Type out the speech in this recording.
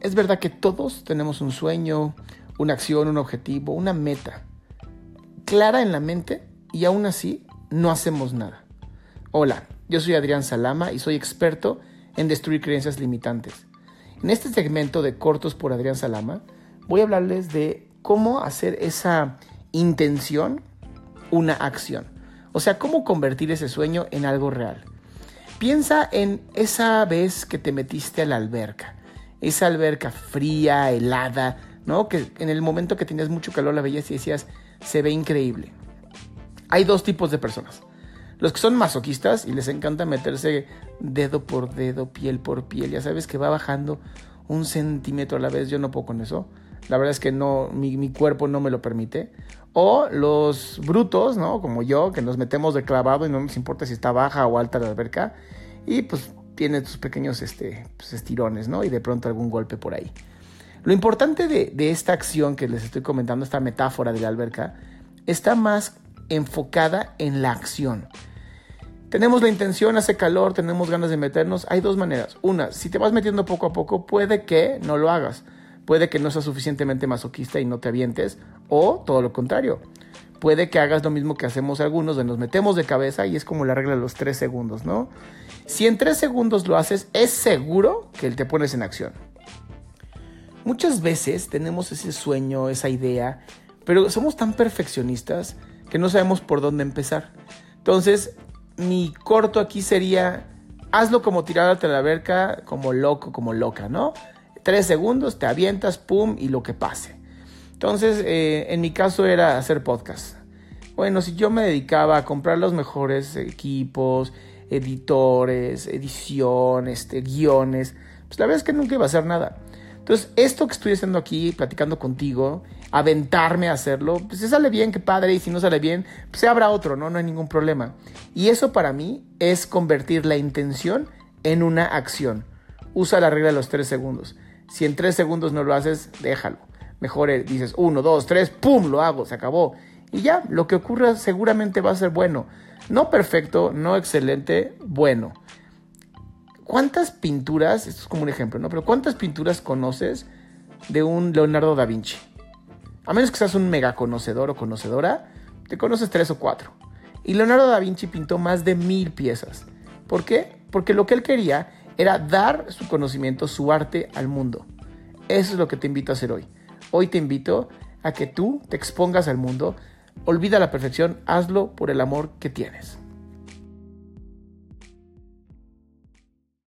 es verdad que todos tenemos un sueño, una acción, un objetivo, una meta clara en la mente y aún así no hacemos nada. Hola, yo soy Adrián Salama y soy experto en destruir creencias limitantes. En este segmento de Cortos por Adrián Salama voy a hablarles de cómo hacer esa intención una acción. O sea, cómo convertir ese sueño en algo real. Piensa en esa vez que te metiste a la alberca. Esa alberca fría, helada, ¿no? Que en el momento que tenías mucho calor la veías y decías, se ve increíble. Hay dos tipos de personas. Los que son masoquistas y les encanta meterse dedo por dedo, piel por piel. Ya sabes que va bajando un centímetro a la vez. Yo no puedo con eso. La verdad es que no, mi, mi cuerpo no me lo permite. O los brutos, ¿no? Como yo, que nos metemos de clavado y no nos importa si está baja o alta la alberca. Y pues tiene tus pequeños este, pues, estirones, ¿no? Y de pronto algún golpe por ahí. Lo importante de, de esta acción que les estoy comentando, esta metáfora de la alberca, está más enfocada en la acción. Tenemos la intención, hace calor, tenemos ganas de meternos. Hay dos maneras. Una, si te vas metiendo poco a poco, puede que no lo hagas puede que no seas suficientemente masoquista y no te avientes, o todo lo contrario. Puede que hagas lo mismo que hacemos algunos, nos metemos de cabeza y es como la regla de los tres segundos, ¿no? Si en tres segundos lo haces, es seguro que te pones en acción. Muchas veces tenemos ese sueño, esa idea, pero somos tan perfeccionistas que no sabemos por dónde empezar. Entonces, mi corto aquí sería, hazlo como tirarte a la verca, como loco, como loca, ¿no? Tres segundos, te avientas, pum, y lo que pase. Entonces, eh, en mi caso era hacer podcast. Bueno, si yo me dedicaba a comprar los mejores equipos, editores, edición, este, guiones, pues la verdad es que nunca iba a hacer nada. Entonces, esto que estoy haciendo aquí, platicando contigo, aventarme a hacerlo, pues si sale bien, qué padre, y si no sale bien, pues se habrá otro, ¿no? No hay ningún problema. Y eso para mí es convertir la intención en una acción. Usa la regla de los tres segundos. Si en tres segundos no lo haces, déjalo. Mejor eh, dices uno, dos, tres, ¡pum! Lo hago, se acabó. Y ya, lo que ocurra seguramente va a ser bueno. No perfecto, no excelente, bueno. ¿Cuántas pinturas, esto es como un ejemplo, ¿no? Pero ¿cuántas pinturas conoces de un Leonardo da Vinci? A menos que seas un mega conocedor o conocedora, te conoces tres o cuatro. Y Leonardo da Vinci pintó más de mil piezas. ¿Por qué? Porque lo que él quería era dar su conocimiento, su arte al mundo. Eso es lo que te invito a hacer hoy. Hoy te invito a que tú te expongas al mundo, olvida la perfección, hazlo por el amor que tienes.